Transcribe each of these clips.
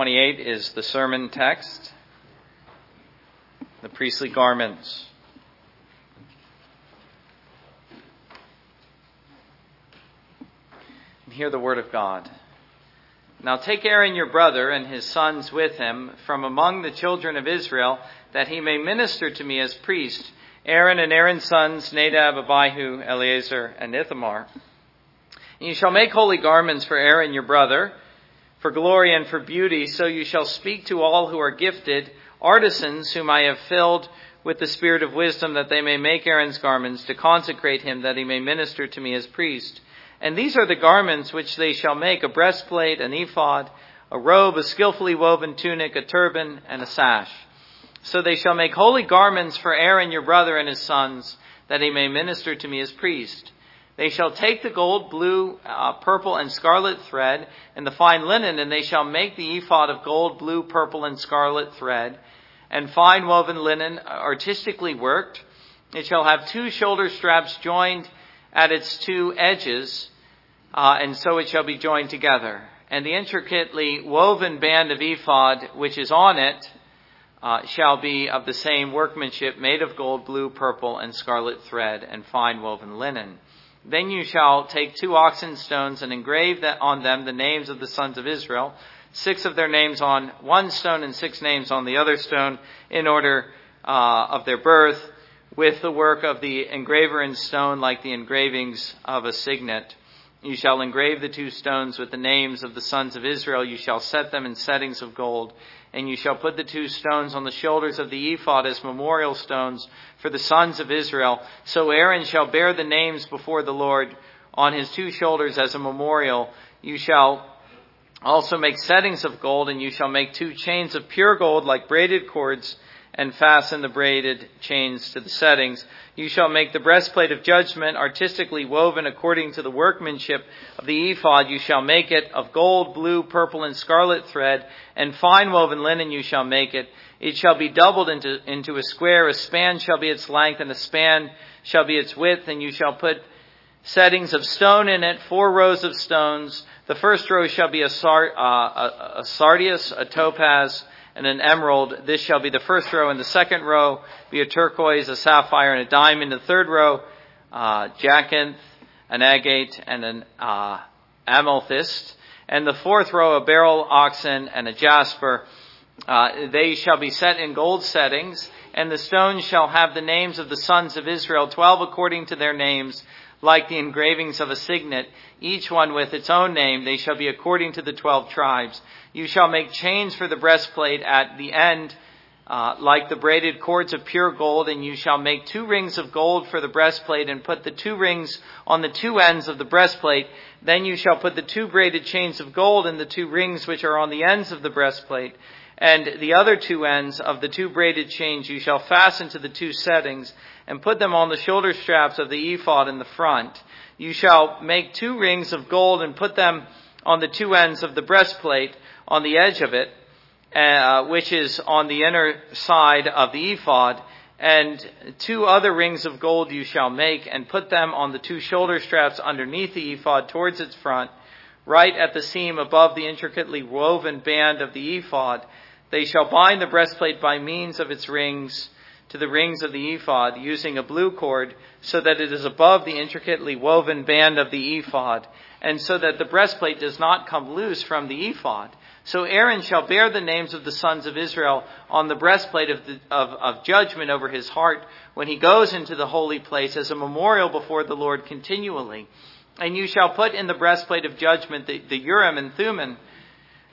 28 is the sermon text, the priestly garments. And hear the word of God. Now take Aaron your brother and his sons with him from among the children of Israel, that he may minister to me as priest. Aaron and Aaron's sons, Nadab, Abihu, Eleazar, and Ithamar. And you shall make holy garments for Aaron your brother for glory and for beauty, so you shall speak to all who are gifted, artisans whom I have filled with the spirit of wisdom, that they may make Aaron's garments, to consecrate him, that he may minister to me as priest. And these are the garments which they shall make a breastplate, an ephod, a robe, a skillfully woven tunic, a turban, and a sash. So they shall make holy garments for Aaron your brother and his sons, that he may minister to me as priest. They shall take the gold, blue, uh, purple, and scarlet thread, and the fine linen, and they shall make the ephod of gold, blue, purple, and scarlet thread, and fine woven linen, artistically worked. It shall have two shoulder straps joined at its two edges, uh, and so it shall be joined together. And the intricately woven band of ephod, which is on it, uh, shall be of the same workmanship, made of gold, blue, purple, and scarlet thread, and fine woven linen. Then you shall take two onyx stones and engrave on them the names of the sons of Israel, six of their names on one stone and six names on the other stone, in order uh, of their birth, with the work of the engraver in stone, like the engravings of a signet. You shall engrave the two stones with the names of the sons of Israel. You shall set them in settings of gold and you shall put the two stones on the shoulders of the ephod as memorial stones for the sons of Israel. So Aaron shall bear the names before the Lord on his two shoulders as a memorial. You shall also make settings of gold, and you shall make two chains of pure gold like braided cords and fasten the braided chains to the settings. You shall make the breastplate of judgment artistically woven according to the workmanship of the ephod. You shall make it of gold, blue, purple, and scarlet thread, and fine woven linen you shall make it. It shall be doubled into, into a square. A span shall be its length, and a span shall be its width, and you shall put settings of stone in it, four rows of stones. The first row shall be a, sar, uh, a, a sardius, a topaz, and an emerald. This shall be the first row. And the second row be a turquoise, a sapphire, and a diamond. The third row, uh, jacinth, an agate, and an uh, amethyst. And the fourth row, a beryl onyx and a jasper. Uh, they shall be set in gold settings, and the stones shall have the names of the sons of Israel, twelve according to their names, like the engravings of a signet, each one with its own name. They shall be according to the twelve tribes. You shall make chains for the breastplate at the end, uh, like the braided cords of pure gold, and you shall make two rings of gold for the breastplate, and put the two rings on the two ends of the breastplate. Then you shall put the two braided chains of gold in the two rings which are on the ends of the breastplate. And the other two ends of the two braided chains you shall fasten to the two settings, and put them on the shoulder straps of the ephod in the front. You shall make two rings of gold and put them on the two ends of the breastplate on the edge of it, uh, which is on the inner side of the ephod, and two other rings of gold you shall make, and put them on the two shoulder straps underneath the ephod towards its front, right at the seam above the intricately woven band of the ephod. They shall bind the breastplate by means of its rings to the rings of the ephod, using a blue cord, so that it is above the intricately woven band of the ephod, and so that the breastplate does not come loose from the ephod. So Aaron shall bear the names of the sons of Israel on the breastplate of, the, of, of, judgment over his heart when he goes into the holy place as a memorial before the Lord continually. And you shall put in the breastplate of judgment the, the Urim and Thummim,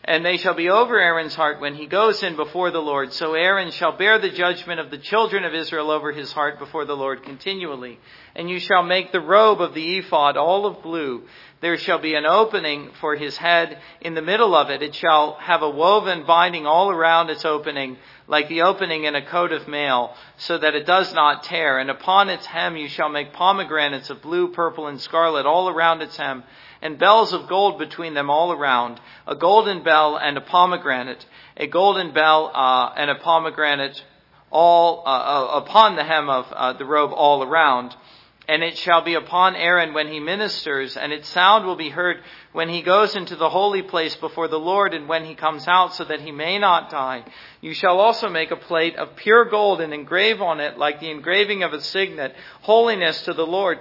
and they shall be over Aaron's heart when he goes in before the Lord. So Aaron shall bear the judgment of the children of Israel over his heart before the Lord continually. And you shall make the robe of the ephod all of blue. There shall be an opening for his head in the middle of it. It shall have a woven binding all around its opening, like the opening in a coat of mail, so that it does not tear. And upon its hem you shall make pomegranates of blue, purple, and scarlet all around its hem and bells of gold between them all around, a golden bell and a pomegranate, a golden bell uh, and a pomegranate all uh, uh, upon the hem of uh, the robe all around. And it shall be upon Aaron when he ministers, and its sound will be heard when he goes into the holy place before the Lord, and when he comes out, so that he may not die. You shall also make a plate of pure gold, and engrave on it, like the engraving of a signet, holiness to the Lord.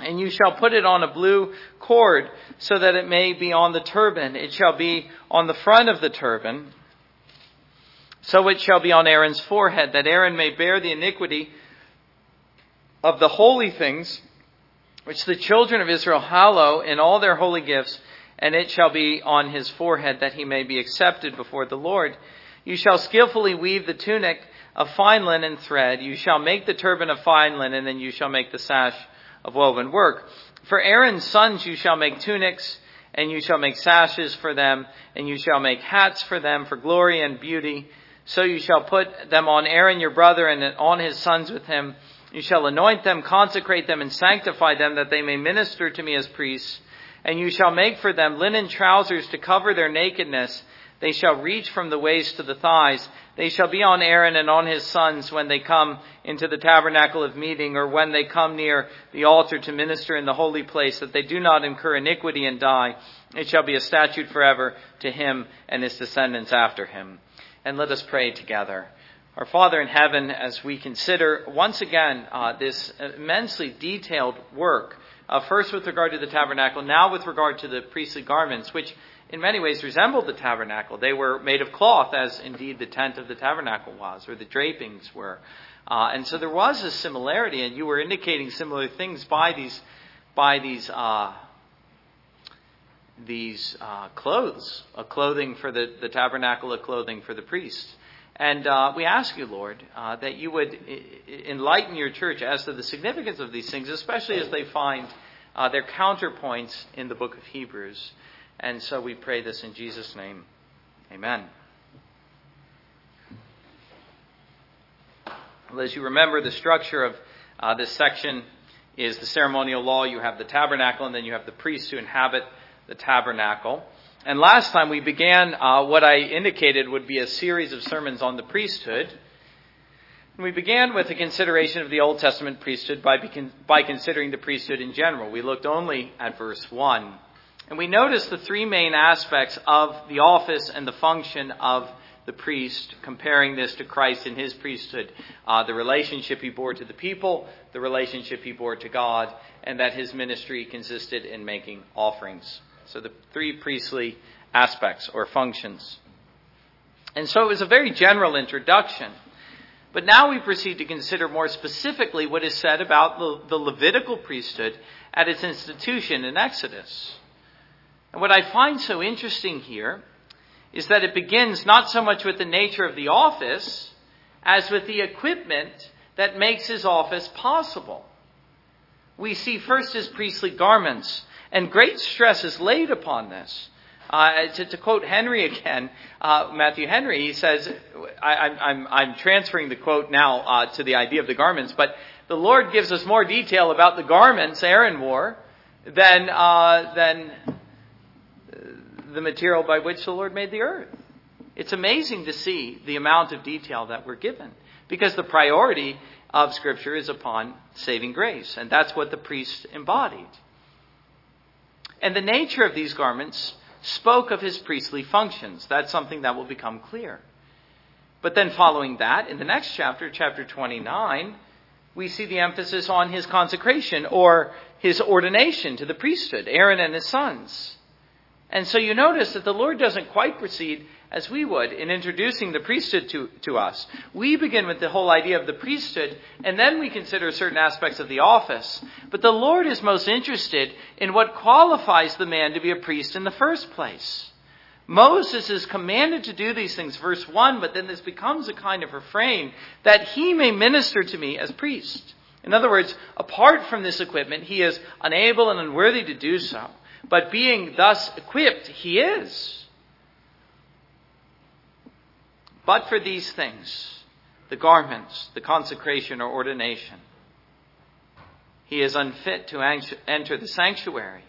And you shall put it on a blue cord, so that it may be on the turban. It shall be on the front of the turban. So it shall be on Aaron's forehead, that Aaron may bear the iniquity of the holy things which the children of Israel hallow in all their holy gifts, and it shall be on his forehead that he may be accepted before the Lord. You shall skillfully weave the tunic of fine linen thread. You shall make the turban of fine linen, and you shall make the sash of woven work. For Aaron's sons you shall make tunics, and you shall make sashes for them, and you shall make hats for them for glory and beauty. So you shall put them on Aaron your brother and on his sons with him you shall anoint them, consecrate them, and sanctify them, that they may minister to me as priests. And you shall make for them linen trousers to cover their nakedness. They shall reach from the waist to the thighs. They shall be on Aaron and on his sons when they come into the tabernacle of meeting, or when they come near the altar to minister in the holy place, that they do not incur iniquity and die. It shall be a statute forever to him and his descendants after him. And let us pray together. Our Father in heaven, as we consider once again uh, this immensely detailed work, uh, first with regard to the tabernacle, now with regard to the priestly garments, which in many ways resembled the tabernacle. They were made of cloth, as indeed the tent of the tabernacle was, or the drapings were. Uh, and so there was a similarity, and you were indicating similar things by these, by these, uh, these uh, clothes, a clothing for the, the tabernacle, a clothing for the priest. And uh, we ask you, Lord, uh, that you would enlighten your church as to the significance of these things, especially as they find uh, their counterpoints in the book of Hebrews. And so we pray this in Jesus' name. Amen. Well, as you remember, the structure of uh, this section is the ceremonial law. You have the tabernacle, and then you have the priests who inhabit the tabernacle. And last time we began uh, what I indicated would be a series of sermons on the priesthood. And we began with a consideration of the Old Testament priesthood by, by considering the priesthood in general. We looked only at verse 1. And we notice the three main aspects of the office and the function of the priest, comparing this to Christ in his priesthood. Uh, the relationship he bore to the people, the relationship he bore to God, and that his ministry consisted in making offerings. So the three priestly aspects or functions. And so it was a very general introduction. But now we proceed to consider more specifically what is said about the, the Levitical priesthood at its institution in Exodus. And what I find so interesting here is that it begins not so much with the nature of the office as with the equipment that makes his office possible. We see first his priestly garments and great stress is laid upon this. Uh, to, to, quote Henry again, uh, Matthew Henry, he says, I, am transferring the quote now uh, to the idea of the garments, but the Lord gives us more detail about the garments Aaron wore than, uh, than the material by which the Lord made the earth. It's amazing to see the amount of detail that we're given because the priority of Scripture is upon saving grace, and that's what the priest embodied. And the nature of these garments spoke of his priestly functions. That's something that will become clear. But then, following that, in the next chapter, chapter 29, we see the emphasis on his consecration or his ordination to the priesthood, Aaron and his sons. And so you notice that the Lord doesn't quite proceed as we would in introducing the priesthood to, to us. We begin with the whole idea of the priesthood, and then we consider certain aspects of the office. But the Lord is most interested in what qualifies the man to be a priest in the first place. Moses is commanded to do these things, verse 1, but then this becomes a kind of refrain that he may minister to me as priest. In other words, apart from this equipment, he is unable and unworthy to do so. But being thus equipped, he is. But for these things, the garments, the consecration or ordination, he is unfit to enter the sanctuary.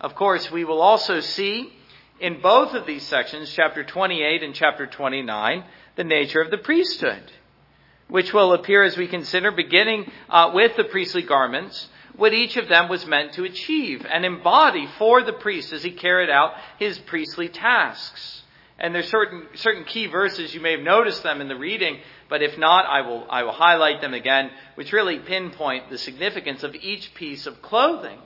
Of course, we will also see in both of these sections, chapter 28 and chapter 29, the nature of the priesthood. which will appear as we consider, beginning uh, with the priestly garments, what each of them was meant to achieve and embody for the priest as he carried out his priestly tasks. And there's certain, certain key verses, you may have noticed them in the reading, but if not, I will, I will highlight them again, which really pinpoint the significance of each piece of clothing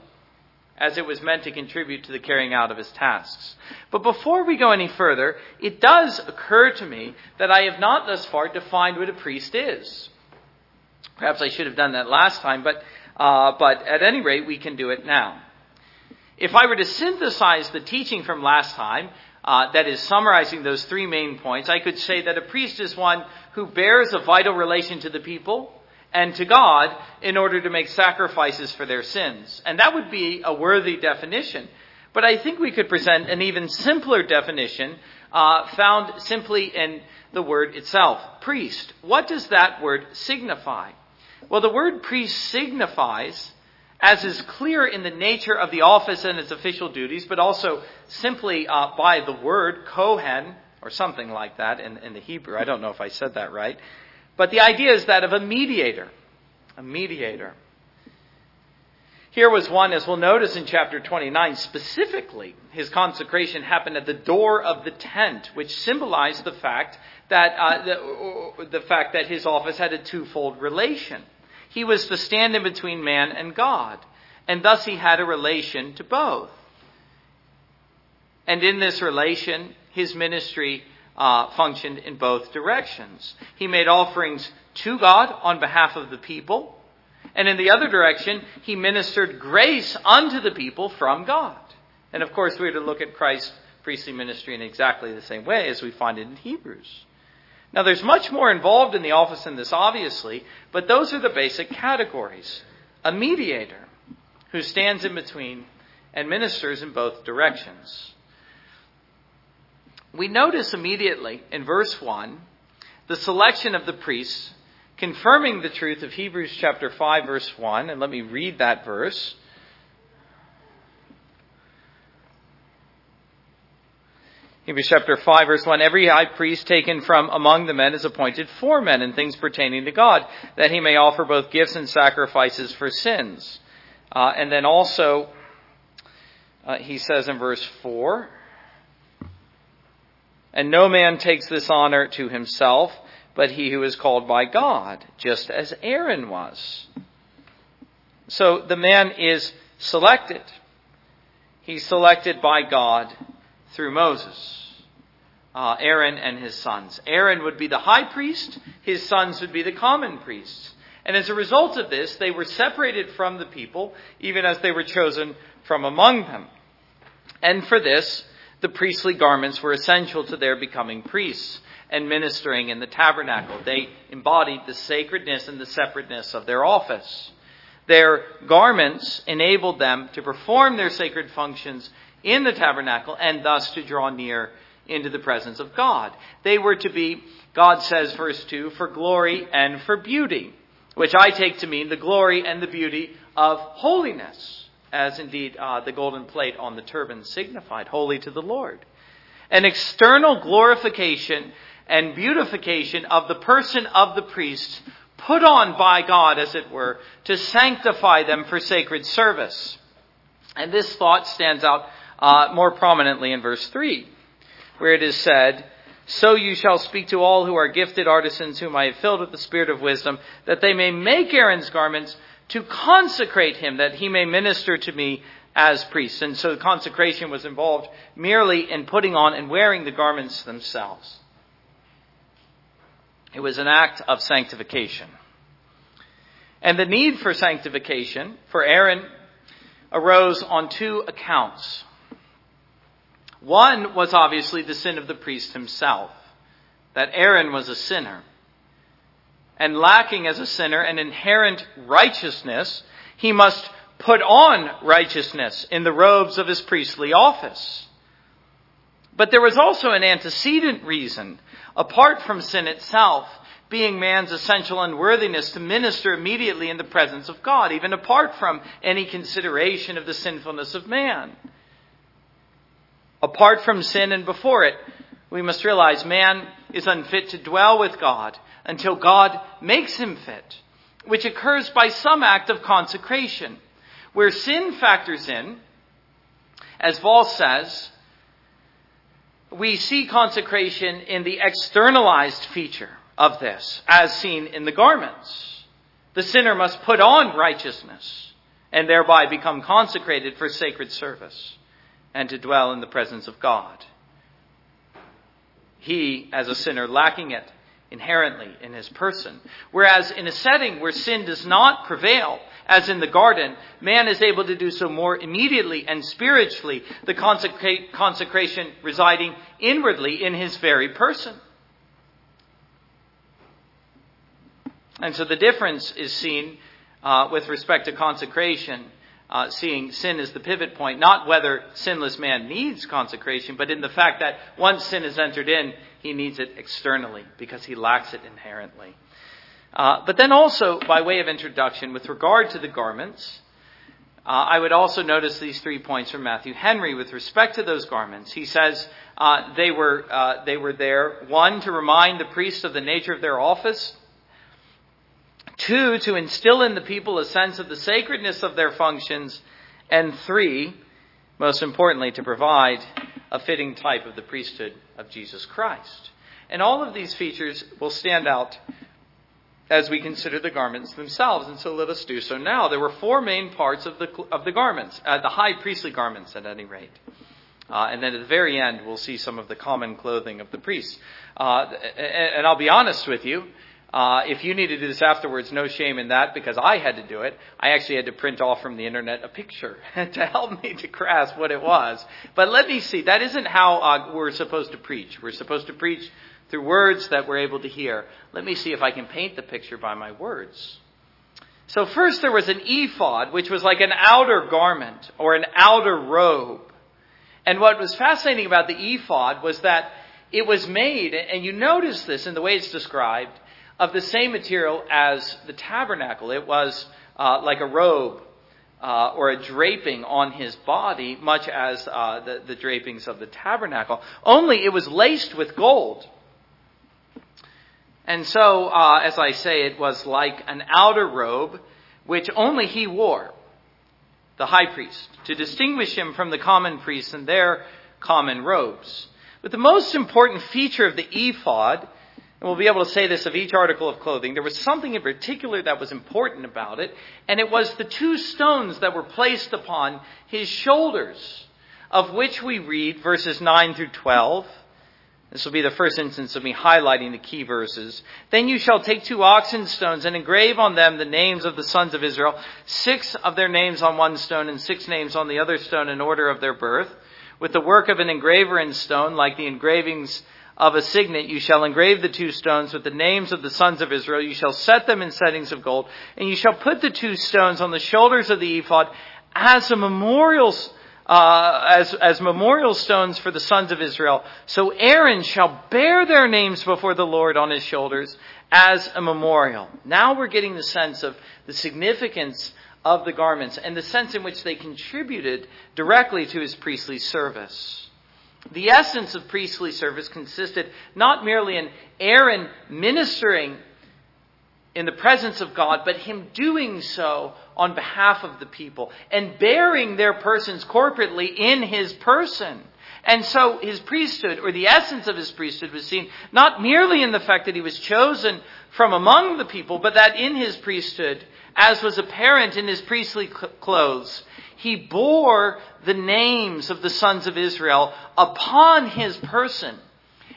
as it was meant to contribute to the carrying out of his tasks. But before we go any further, it does occur to me that I have not thus far defined what a priest is. Perhaps I should have done that last time, but, uh, but at any rate, we can do it now. If I were to synthesize the teaching from last time, uh, that is summarizing those three main points, I could say that a priest is one who bears a vital relation to the people, and to God in order to make sacrifices for their sins. And that would be a worthy definition. But I think we could present an even simpler definition uh, found simply in the word itself priest. What does that word signify? Well, the word priest signifies, as is clear in the nature of the office and its official duties, but also simply uh, by the word kohen, or something like that in, in the Hebrew. I don't know if I said that right. But the idea is that of a mediator. A mediator. Here was one, as we'll notice in chapter 29, specifically, his consecration happened at the door of the tent, which symbolized the fact that, uh, the, the fact that his office had a twofold relation. He was the stand in between man and God, and thus he had a relation to both. And in this relation, his ministry uh, functioned in both directions. He made offerings to God on behalf of the people, and in the other direction, he ministered grace unto the people from God. And of course, we are to look at Christ's priestly ministry in exactly the same way as we find it in Hebrews. Now, there's much more involved in the office than this, obviously, but those are the basic categories. A mediator who stands in between and ministers in both directions we notice immediately in verse 1 the selection of the priests, confirming the truth of Hebrews chapter 5, verse 1. And let me read that verse. Hebrews chapter 5 verse 1, every high priest taken from among the men is appointed for men in things pertaining to God, that he may offer both gifts and sacrifices for sins. Uh, and then also, uh, he says in verse 4, and no man takes this honor to himself, but he who is called by God, just as Aaron was. So the man is selected. He's selected by God through Moses. Uh, Aaron and his sons. Aaron would be the high priest, his sons would be the common priests. And as a result of this, they were separated from the people, even as they were chosen from among them. And for this, the priestly garments were essential to their becoming priests and ministering in the tabernacle. They embodied the sacredness and the separateness of their office. Their garments enabled them to perform their sacred functions in the tabernacle and thus to draw near into the presence of God. They were to be, God says, verse 2, for glory and for beauty, which I take to mean the glory and the beauty of holiness as indeed uh, the golden plate on the turban signified, holy to the Lord. An external glorification and beautification of the person of the priest put on by God, as it were, to sanctify them for sacred service. And this thought stands out uh, more prominently in verse 3, where it is said, So you shall speak to all who are gifted artisans, whom I have filled with the spirit of wisdom, that they may make Aaron's garments to consecrate him that he may minister to me as priest. And so consecration was involved merely in putting on and wearing the garments themselves. It was an act of sanctification. And the need for sanctification for Aaron arose on two accounts. One was obviously the sin of the priest himself, that Aaron was a sinner and lacking as a sinner an inherent righteousness, he must put on righteousness in the robes of his priestly office. But there was also an antecedent reason, apart from sin itself, being man's essential unworthiness to minister immediately in the presence of God, even apart from any consideration of the sinfulness of man. Apart from sin and before it, we must realize man is unfit to dwell with God until God makes him fit, which occurs by some act of consecration, where sin factors in. As Paul says, we see consecration in the externalized feature of this, as seen in the garments. The sinner must put on righteousness and thereby become consecrated for sacred service and to dwell in the presence of God. He, as a sinner, lacking it inherently in his person. Whereas in a setting where sin does not prevail, as in the garden, man is able to do so more immediately and spiritually, the consecration residing inwardly in his very person. And so the difference is seen uh, with respect to consecration, uh, seeing sin as the pivot point, not whether sinless man needs consecration, but in the fact that once sin has entered in, he needs it externally because he lacks it inherently. Uh, but then also, by way of introduction, with regard to the garments, uh, I would also notice these three points from Matthew Henry with respect to those garments. He says uh, they were uh, they were there one to remind the priest of the nature of their office, two to instill in the people a sense of the sacredness of their functions, and three, most importantly, to provide a fitting type of the priesthood of Jesus Christ. And all of these features will stand out as we consider the garments themselves. And so let us do so now. There were four main parts of the, of the garments, uh, the high priestly garments at any rate. Uh, and then at the very end, we'll see some of the common clothing of the priests. Uh, and, and, I'll be honest with you, uh, if you need to do this afterwards, no shame in that because I had to do it. I actually had to print off from the internet a picture to help me to grasp what it was. But let me see. That isn't how uh, we're supposed to preach. We're supposed to preach through words that we're able to hear. Let me see if I can paint the picture by my words. So first there was an ephod, which was like an outer garment or an outer robe. And what was fascinating about the ephod was that it was made, and you notice this in the way it's described, of the same material as the tabernacle. It was uh, like a robe uh, or a draping on his body, much as uh, the, the drapings of the tabernacle. Only it was laced with gold. And so, uh, as I say, it was like an outer robe which only he wore, the high priest, to distinguish him from the common priests and their common robes. But the most important feature of the ephod, and we'll be able to say this of each article of clothing, there was something in particular that was important about it, and it was the two stones that were placed upon his shoulders, of which we read verses 9 through 12 this will be the first instance of me highlighting the key verses. Then you shall take two onyx stones and engrave on them the names of the sons of Israel, six of their names on one stone and six names on the other stone in order of their birth. With the work of an engraver in stone, like the engravings of a signet, you shall engrave the two stones with the names of the sons of Israel. You shall set them in settings of gold, and you shall put the two stones on the shoulders of the ephod as a memorial uh, as, as memorial stones for the sons of Israel. So Aaron shall bear their names before the Lord on his shoulders as a memorial. Now we're getting the sense of the significance of the garments and the sense in which they contributed directly to his priestly service. The essence of priestly service consisted not merely in Aaron ministering in the presence of God, but him doing so on behalf of the people and bearing their persons corporately in his person. And so his priesthood, or the essence of his priesthood, was seen not merely in the fact that he was chosen from among the people, but that in his priesthood, as was apparent in his priestly clothes, he bore the names of the sons of Israel upon his person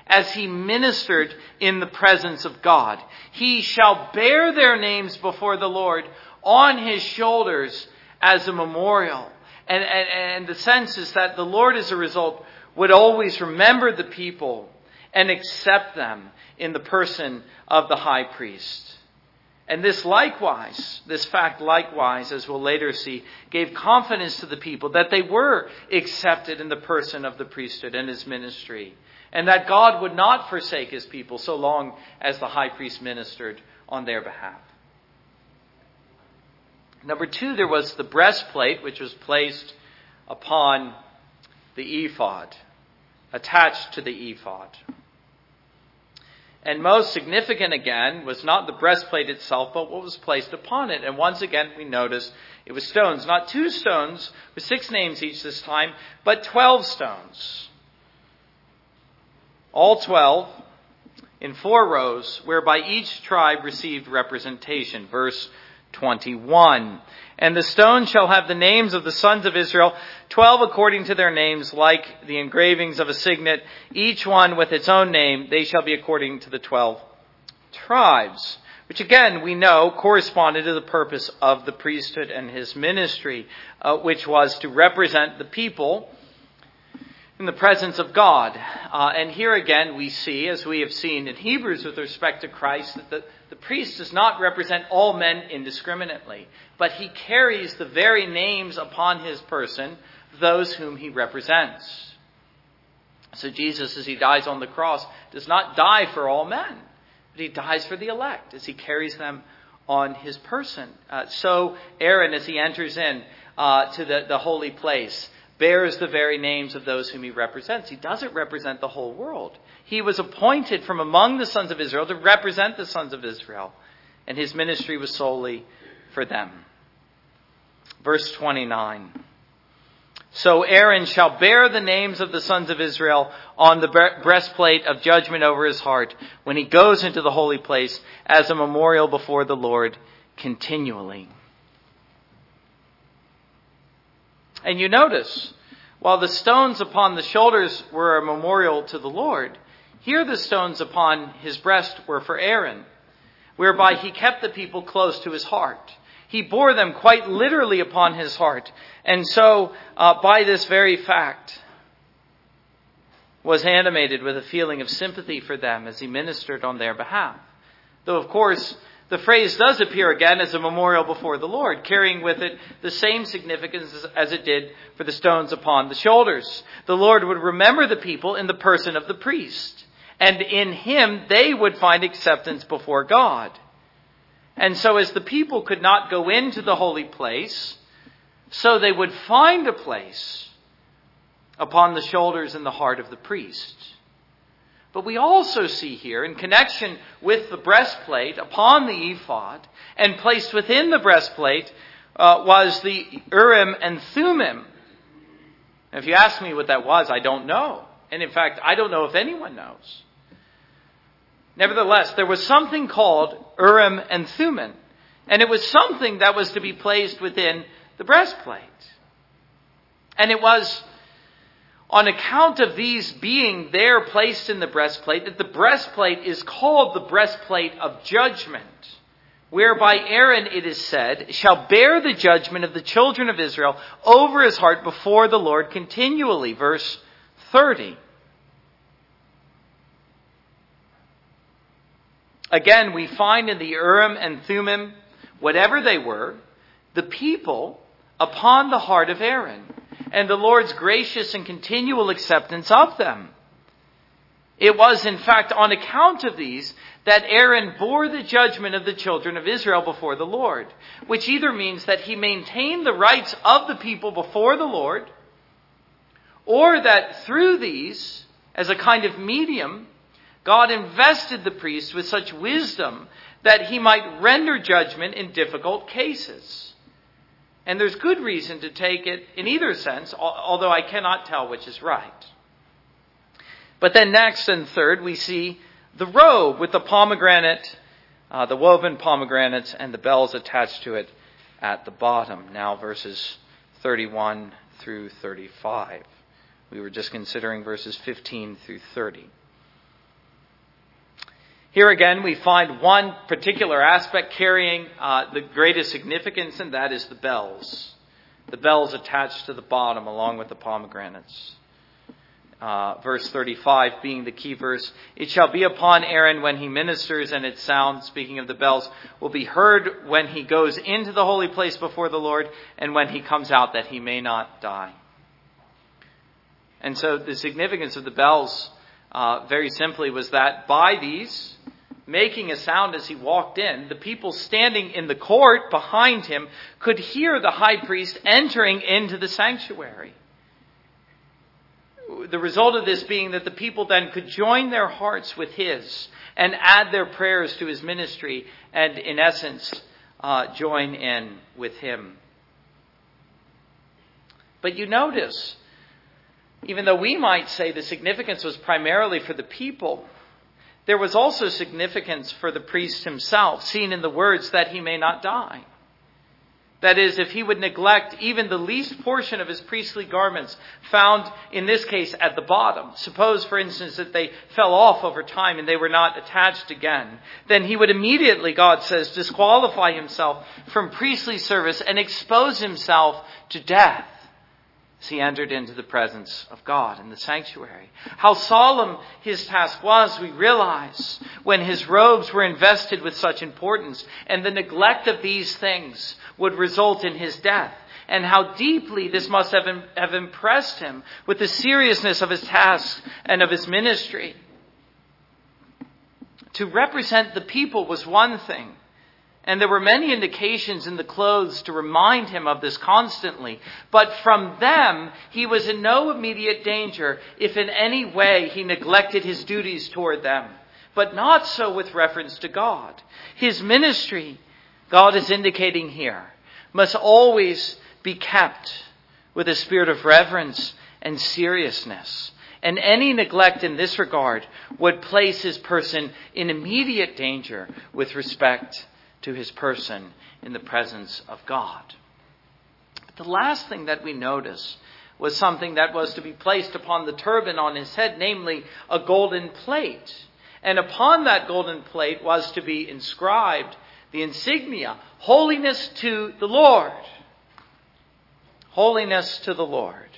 as he ministered in the presence of God. He shall bear their names before the Lord on his shoulders as a memorial. And, and, and the sense is that the Lord, as a result, would always remember the people and accept them in the person of the high priest. And this likewise, this fact likewise, as we'll later see, gave confidence to the people that they were accepted in the person of the priesthood and his ministry and that God would not forsake his people so long as the high priest ministered on their behalf. Number two, there was the breastplate, which was placed upon the ephod, attached to the ephod. And most significant again was not the breastplate itself, but what was placed upon it. And once again, we notice it was stones, not two stones with six names each this time, but twelve stones. All twelve in four rows, whereby each tribe received representation. Verse 21. And the stone shall have the names of the sons of Israel, twelve according to their names, like the engravings of a signet, each one with its own name. They shall be according to the twelve tribes. Which again, we know corresponded to the purpose of the priesthood and his ministry, uh, which was to represent the people in the presence of God. Uh, and here again, we see, as we have seen in Hebrews with respect to Christ, that the, the priest does not represent all men indiscriminately, but he carries the very names upon his person those whom he represents. So Jesus, as he dies on the cross, does not die for all men, but he dies for the elect as he carries them on his person. Uh, so Aaron, as he enters in uh, to the, the holy place, bears the very names of those whom he represents. He doesn't represent the whole world. He was appointed from among the sons of Israel to represent the sons of Israel, and his ministry was solely for them. Verse 29. So Aaron shall bear the names of the sons of Israel on the breastplate of judgment over his heart when he goes into the holy place as a memorial before the Lord continually. And you notice, while the stones upon the shoulders were a memorial to the Lord, here the stones upon his breast were for Aaron, whereby he kept the people close to his heart. He bore them quite literally upon his heart. And so, uh, by this very fact, was animated with a feeling of sympathy for them as he ministered on their behalf. Though, of course, the phrase does appear again as a memorial before the Lord, carrying with it the same significance as it did for the stones upon the shoulders. The Lord would remember the people in the person of the priest, and in him they would find acceptance before God. And so as the people could not go into the holy place, so they would find a place upon the shoulders and the heart of the priest. But we also see here, in connection with the breastplate upon the ephod, and placed within the breastplate, uh, was the Urim and Thummim. If you ask me what that was, I don't know. And in fact, I don't know if anyone knows. Nevertheless, there was something called Urim and Thummim, and it was something that was to be placed within the breastplate. And it was on account of these being there placed in the breastplate, that the breastplate is called the breastplate of judgment, whereby Aaron, it is said, shall bear the judgment of the children of Israel over his heart before the Lord continually. Verse 30. Again, we find in the Urim and Thummim, whatever they were, the people upon the heart of Aaron and the Lord's gracious and continual acceptance of them. It was, in fact, on account of these that Aaron bore the judgment of the children of Israel before the Lord, which either means that he maintained the rights of the people before the Lord, or that through these, as a kind of medium, God invested the priest with such wisdom that he might render judgment in difficult cases. And there's good reason to take it in either sense, although I cannot tell which is right. But then next and third, we see the robe with the pomegranate, uh, the woven pomegranates, and the bells attached to it at the bottom. Now, verses 31 through 35. We were just considering verses 15 through 30. Here again, we find one particular aspect carrying uh, the greatest significance, and that is the bells. The bells attached to the bottom along with the pomegranates. Uh, verse 35 being the key verse. It shall be upon Aaron when he ministers, and its sound, speaking of the bells, will be heard when he goes into the holy place before the Lord, and when he comes out, that he may not die. And so the significance of the bells, uh, very simply, was that by these, making a sound as he walked in, the people standing in the court behind him could hear the high priest entering into the sanctuary. the result of this being that the people then could join their hearts with his and add their prayers to his ministry and, in essence, uh, join in with him. But you notice, even though we might say the significance was primarily for the people, there was also significance for the priest himself, seen in the words that he may not die. That is, if he would neglect even the least portion of his priestly garments found, in this case, at the bottom. Suppose, for instance, that they fell off over time and they were not attached again. Then he would immediately, God says, disqualify himself from priestly service and expose himself to death as he entered into the presence of God in the sanctuary. How solemn his task was, we realize, when his robes were invested with such importance, and the neglect of these things would result in his death. And how deeply this must have, have impressed him with the seriousness of his task and of his ministry. To represent the people was one thing, and there were many indications in the clothes to remind him of this constantly. But from them, he was in no immediate danger if in any way he neglected his duties toward them. But not so with reference to God. His ministry, God is indicating here, must always be kept with a spirit of reverence and seriousness. And any neglect in this regard would place his person in immediate danger with respect to his person in the presence of God. But the last thing that we notice was something that was to be placed upon the turban on his head, namely a golden plate. And upon that golden plate was to be inscribed the insignia, holiness to the Lord. Holiness to the Lord.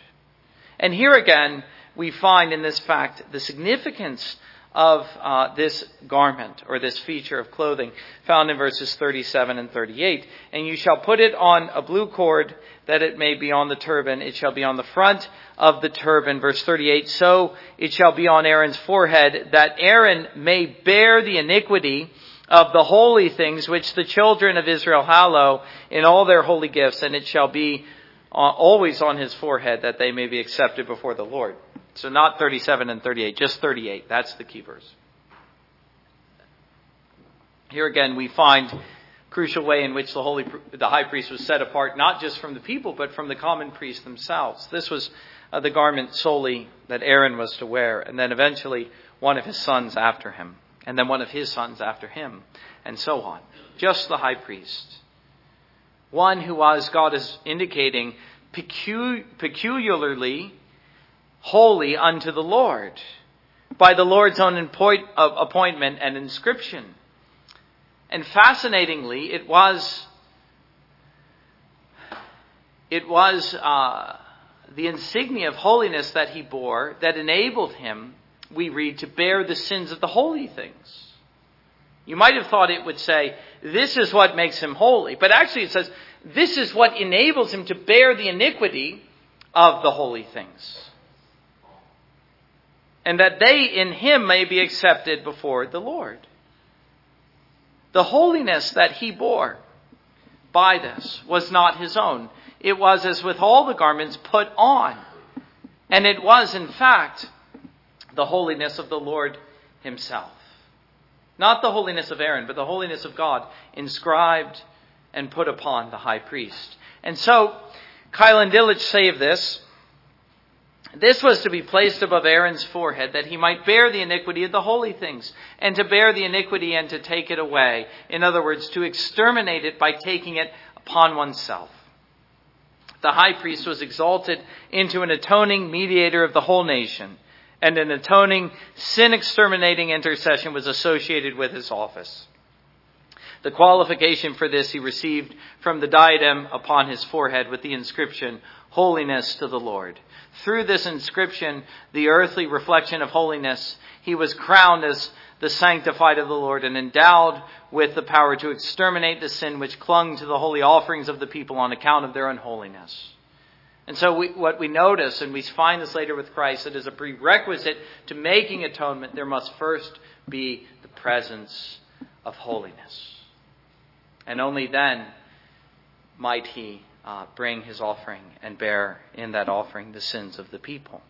And here again, we find in this fact the significance of uh, this garment or this feature of clothing found in verses 37 and 38. And you shall put it on a blue cord that it may be on the turban. It shall be on the front of the turban. Verse 38. So it shall be on Aaron's forehead that Aaron may bear the iniquity of the holy things which the children of Israel hallow in all their holy gifts. And it shall be uh, always on his forehead that they may be accepted before the Lord. So not 37 and 38, just 38. That's the key verse. Here again, we find crucial way in which the holy, the high priest was set apart, not just from the people, but from the common priests themselves. This was uh, the garment solely that Aaron was to wear, and then eventually one of his sons after him, and then one of his sons after him, and so on. Just the high priest. One who was, God is indicating, peculiarly holy unto the Lord by the Lord's own appointment and inscription. And fascinatingly, it was it was uh, the insignia of holiness that he bore that enabled him, we read, to bear the sins of the holy things. You might have thought it would say, this is what makes him holy. But actually it says, this is what enables him to bear the iniquity of the holy things and that they in him may be accepted before the Lord. The holiness that he bore by this was not his own. It was as with all the garments put on. And it was, in fact, the holiness of the Lord himself. Not the holiness of Aaron, but the holiness of God inscribed and put upon the high priest. And so, Keil and Delitzsch say of this, this was to be placed above Aaron's forehead, that he might bear the iniquity of the holy things, and to bear the iniquity and to take it away. In other words, to exterminate it by taking it upon oneself. The high priest was exalted into an atoning mediator of the whole nation, and an atoning, sin exterminating intercession was associated with his office. The qualification for this he received from the diadem upon his forehead with the inscription, Holiness to the Lord. Through this inscription, the earthly reflection of holiness, he was crowned as the sanctified of the Lord and endowed with the power to exterminate the sin which clung to the holy offerings of the people on account of their unholiness. And so we, what we notice, and we find this later with Christ, that as a prerequisite to making atonement, there must first be the presence of holiness. And only then might he uh, bring his offering and bear in that offering the sins of the people.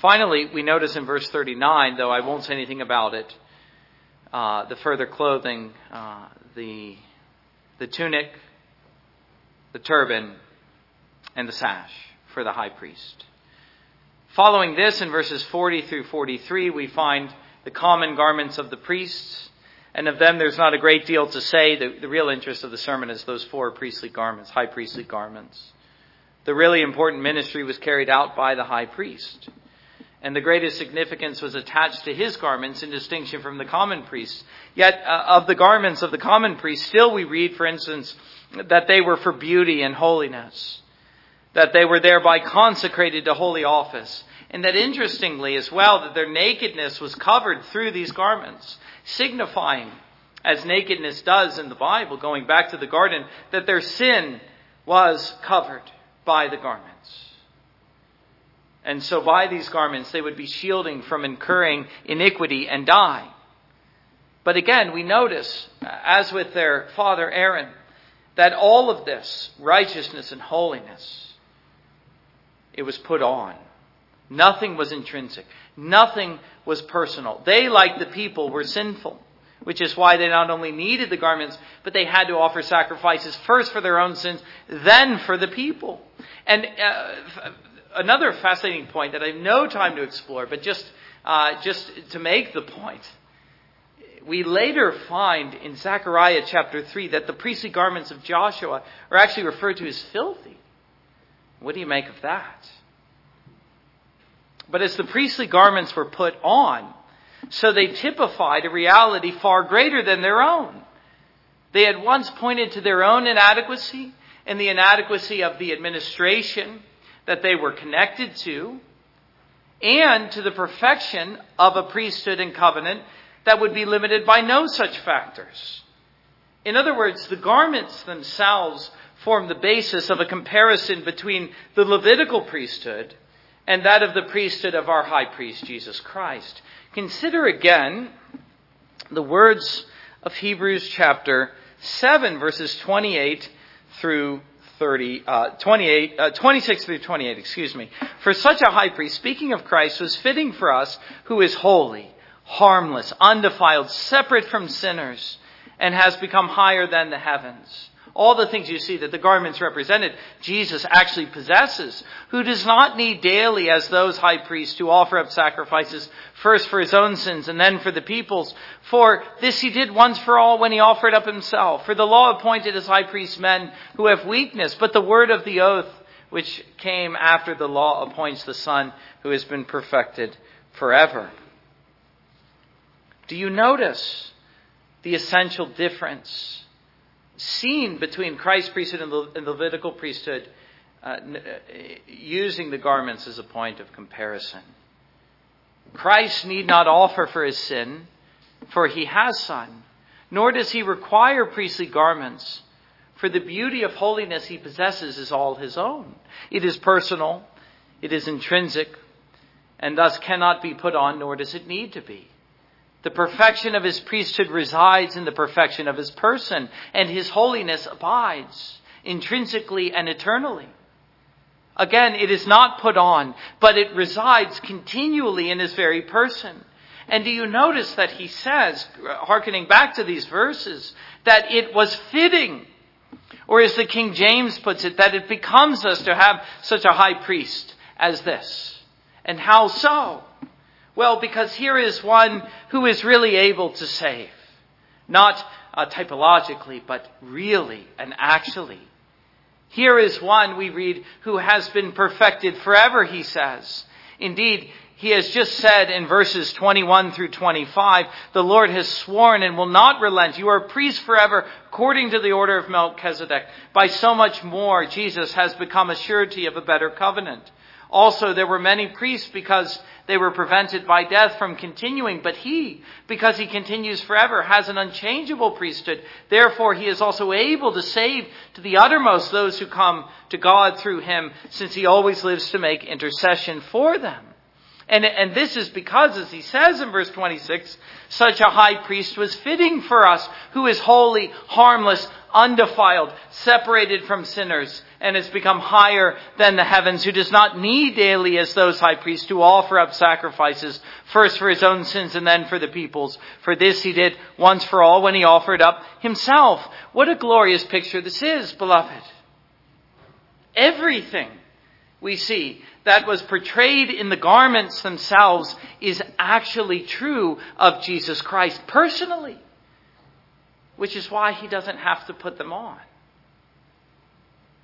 Finally, we notice in verse 39, though I won't say anything about it, uh, the further clothing, uh, the, the tunic, the turban, and the sash for the high priest. Following this, in verses 40 through 43, we find the common garments of the priests and of them there's not a great deal to say. The, the real interest of the sermon is those four priestly garments, high priestly garments. The really important ministry was carried out by the high priest and the greatest significance was attached to his garments in distinction from the common priests. Yet, uh, of the garments of the common priests, still we read, for instance, that they were for beauty and holiness, that they were thereby consecrated to holy office, and that interestingly as well, that their nakedness was covered through these garments, signifying, as nakedness does in the Bible, going back to the garden, that their sin was covered by the garments. And so by these garments they would be shielding from incurring iniquity and die. But again, we notice, as with their father Aaron, that all of this, righteousness and holiness, it was put on. Nothing was intrinsic. Nothing was personal. They, like the people, were sinful, which is why they not only needed the garments, but they had to offer sacrifices first for their own sins, then for the people. And uh, another fascinating point that I have no time to explore, but just, uh, just to make the point. We later find in Zechariah chapter 3 that the priestly garments of Joshua are actually referred to as filthy. What do you make of that? But as the priestly garments were put on, so they typified a reality far greater than their own. They had once pointed to their own inadequacy and the inadequacy of the administration that they were connected to, and to the perfection of a priesthood and covenant that would be limited by no such factors. In other words, the garments themselves form the basis of a comparison between the Levitical priesthood and that of the priesthood of our high priest, Jesus Christ. Consider again the words of Hebrews chapter 7, verses 28 through 30, uh, 28, uh, 26 through 28, excuse me. For such a high priest, speaking of Christ, was fitting for us who is holy, harmless, undefiled, separate from sinners, and has become higher than the heavens all the things you see that the garments represented, Jesus actually possesses, who does not need daily as those high priests to offer up sacrifices first for his own sins and then for the people's. For this he did once for all when he offered up himself. For the law appointed as high priests men who have weakness, but the word of the oath which came after the law appoints the Son who has been perfected forever. Do you notice the essential difference? Seen between Christ's priesthood and the Levitical priesthood, uh, uh, using the garments as a point of comparison. Christ need not offer for his sin, for he has Son, nor does he require priestly garments, for the beauty of holiness he possesses is all his own. It is personal, it is intrinsic, and thus cannot be put on, nor does it need to be. The perfection of his priesthood resides in the perfection of his person, and his holiness abides intrinsically and eternally. Again, it is not put on, but it resides continually in his very person. And do you notice that he says, hearkening back to these verses, that it was fitting, or as the King James puts it, that it becomes us to have such a high priest as this. And how so? Well, because here is one who is really able to save. Not uh, typologically, but really and actually. Here is one we read who has been perfected forever, he says. Indeed, he has just said in verses 21 through 25, the Lord has sworn and will not relent. You are a priest forever according to the order of Melchizedek. By so much more, Jesus has become a surety of a better covenant. Also, there were many priests because they were prevented by death from continuing, but he, because he continues forever, has an unchangeable priesthood. Therefore, he is also able to save to the uttermost those who come to God through him, since he always lives to make intercession for them. And, and this is because, as he says in verse 26, such a high priest was fitting for us, who is holy, harmless, undefiled, separated from sinners, and has become higher than the heavens, who does not need daily as those high priests to offer up sacrifices, first for his own sins and then for the people's. For this he did once for all when he offered up himself. What a glorious picture this is, beloved. Everything we see that was portrayed in the garments themselves is actually true of Jesus Christ personally, which is why he doesn't have to put them on.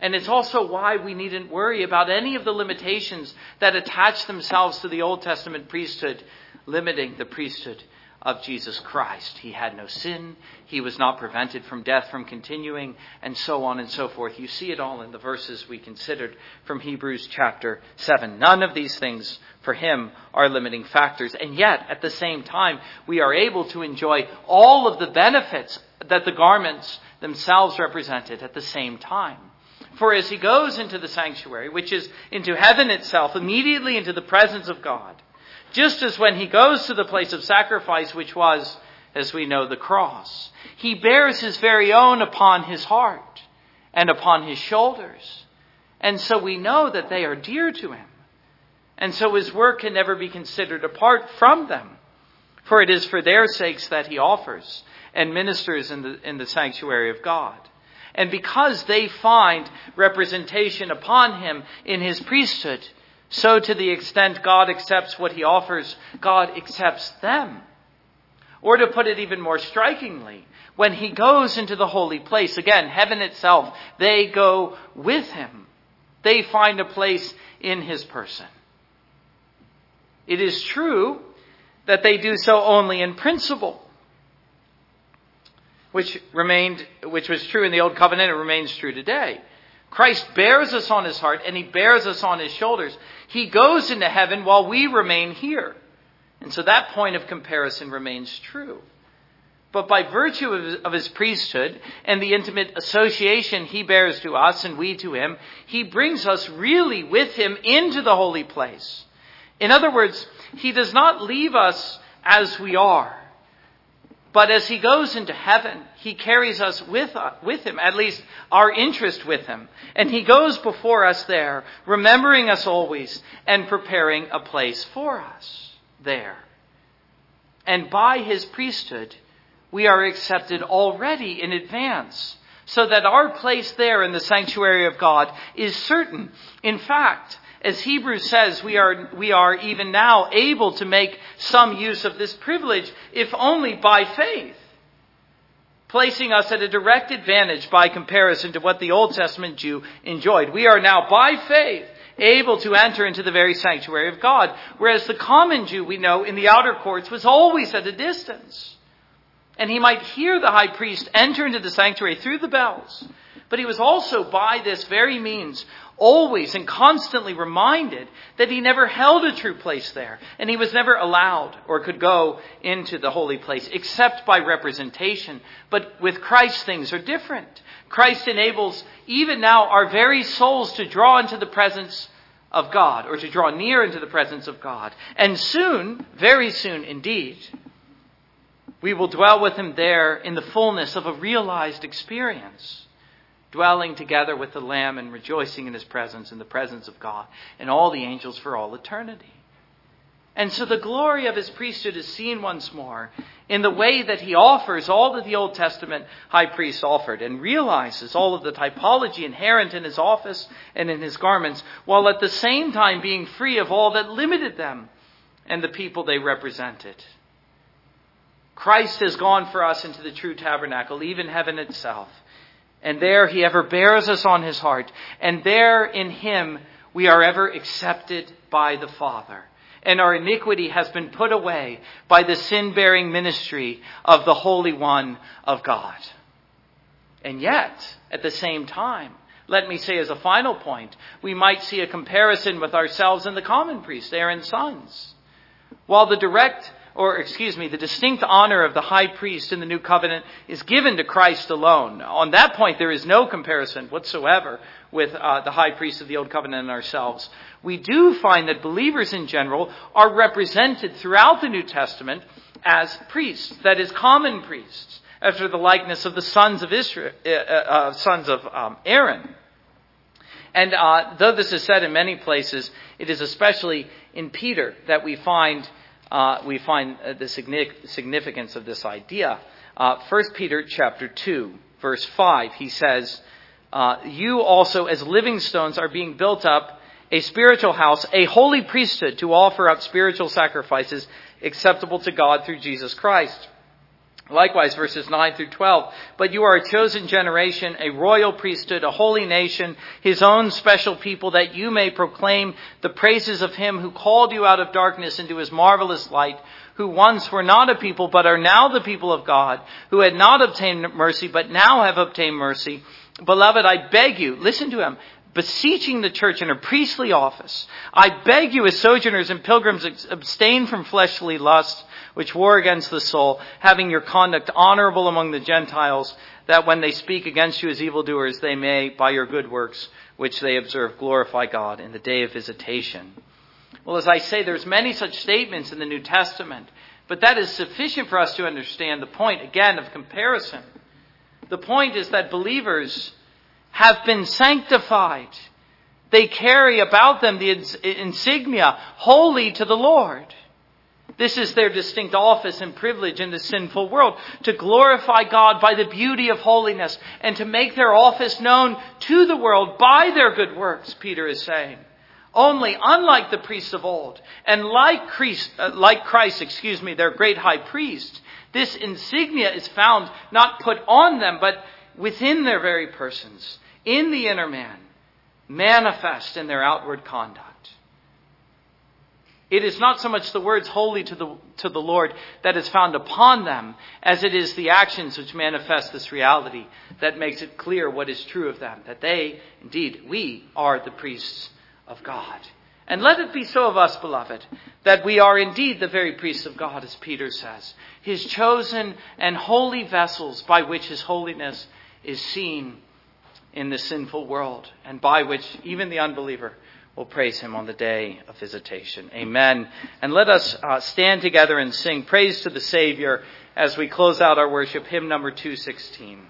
And it's also why we needn't worry about any of the limitations that attach themselves to the Old Testament priesthood, limiting the priesthood of Jesus Christ. He had no sin. He was not prevented from death from continuing, and so on and so forth. You see it all in the verses we considered from Hebrews chapter 7. None of these things for him are limiting factors. And yet, at the same time, we are able to enjoy all of the benefits that the garments themselves represented at the same time. For as he goes into the sanctuary, which is into heaven itself, immediately into the presence of God, just as when he goes to the place of sacrifice, which was, as we know, the cross, he bears his very own upon his heart and upon his shoulders. And so we know that they are dear to him. And so his work can never be considered apart from them. For it is for their sakes that he offers and ministers in the, in the sanctuary of God. And because they find representation upon him in his priesthood, so, to the extent God accepts what he offers, God accepts them. Or to put it even more strikingly, when he goes into the holy place, again, heaven itself, they go with him. They find a place in his person. It is true that they do so only in principle, which remained, which was true in the old covenant, it remains true today. Christ bears us on his heart and he bears us on his shoulders. He goes into heaven while we remain here. And so that point of comparison remains true. But by virtue of his, of his, priesthood and the intimate association he bears to us and we to him, he brings us really with him into the holy place. In other words, he does not leave us as we are. But as he goes into heaven, he carries us with, uh, with him, at least our interest with him. And he goes before us there, remembering us always and preparing a place for us there. And by his priesthood, we are accepted already in advance, so that our place there in the sanctuary of God is certain. In fact, as Hebrews says, we are, we are even now able to make some use of this privilege, if only by faith, placing us at a direct advantage by comparison to what the Old Testament Jew enjoyed. We are now, by faith, able to enter into the very sanctuary of God, whereas the common Jew, we know, in the outer courts was always at a distance. And he might hear the high priest enter into the sanctuary through the bells, but he was also, by this very means, always and constantly reminded that he never held a true place there, and he was never allowed or could go into the holy place except by representation. But with Christ, things are different. Christ enables even now our very souls to draw into the presence of God, or to draw near into the presence of God. And soon, very soon indeed, we will dwell with him there in the fullness of a realized experience dwelling together with the Lamb and rejoicing in his presence, in the presence of God, and all the angels for all eternity. And so the glory of his priesthood is seen once more in the way that he offers all that the Old Testament high priests offered and realizes all of the typology inherent in his office and in his garments, while at the same time being free of all that limited them and the people they represented. Christ has gone for us into the true tabernacle, even heaven itself. And there he ever bears us on his heart. And there in him we are ever accepted by the Father. And our iniquity has been put away by the sin bearing ministry of the Holy One of God. And yet, at the same time, let me say as a final point, we might see a comparison with ourselves and the common priest, Aaron's sons. While the direct or excuse me, the distinct honor of the high priest in the new covenant is given to Christ alone. On that point, there is no comparison whatsoever with uh, the high priest of the old covenant and ourselves. We do find that believers in general are represented throughout the New Testament as priests, that is, common priests, after the likeness of the sons of Israel, uh, uh, sons of um, Aaron. And uh, though this is said in many places, it is especially in Peter that we find uh, we find uh, the significance of this idea. Uh, 1 Peter chapter 2, verse 5, he says, uh, You also, as living stones, are being built up a spiritual house, a holy priesthood to offer up spiritual sacrifices acceptable to God through Jesus Christ. Likewise, verses 9 through 12. But you are a chosen generation, a royal priesthood, a holy nation, his own special people, that you may proclaim the praises of him who called you out of darkness into his marvelous light, who once were not a people, but are now the people of God, who had not obtained mercy, but now have obtained mercy. Beloved, I beg you, listen to him, beseeching the church in her priestly office. I beg you, as sojourners and pilgrims, abstain from fleshly lusts which war against the soul, having your conduct honorable among the Gentiles, that when they speak against you as evildoers, they may, by your good works, which they observe, glorify God in the day of visitation. Well, as I say, there's many such statements in the New Testament, but that is sufficient for us to understand the point, again, of comparison. The point is that believers have been sanctified. They carry about them the insignia holy to the Lord. This is their distinct office and privilege in the sinful world to glorify God by the beauty of holiness and to make their office known to the world by their good works, Peter is saying. Only, unlike the priests of old, and like Christ, uh, like Christ, excuse me, their great high priest, this insignia is found not put on them, but within their very persons, in the inner man, manifest in their outward conduct. It is not so much the words holy to the, to the Lord that is found upon them as it is the actions which manifest this reality that makes it clear what is true of them. That they, indeed, we are the priests of God. And let it be so of us, beloved, that we are indeed the very priests of God, as Peter says, his chosen and holy vessels by which his holiness is seen in the sinful world and by which even the unbeliever will praise him on the day of visitation. Amen. And let us uh, stand together and sing praise to the Savior as we close out our worship, hymn number 216.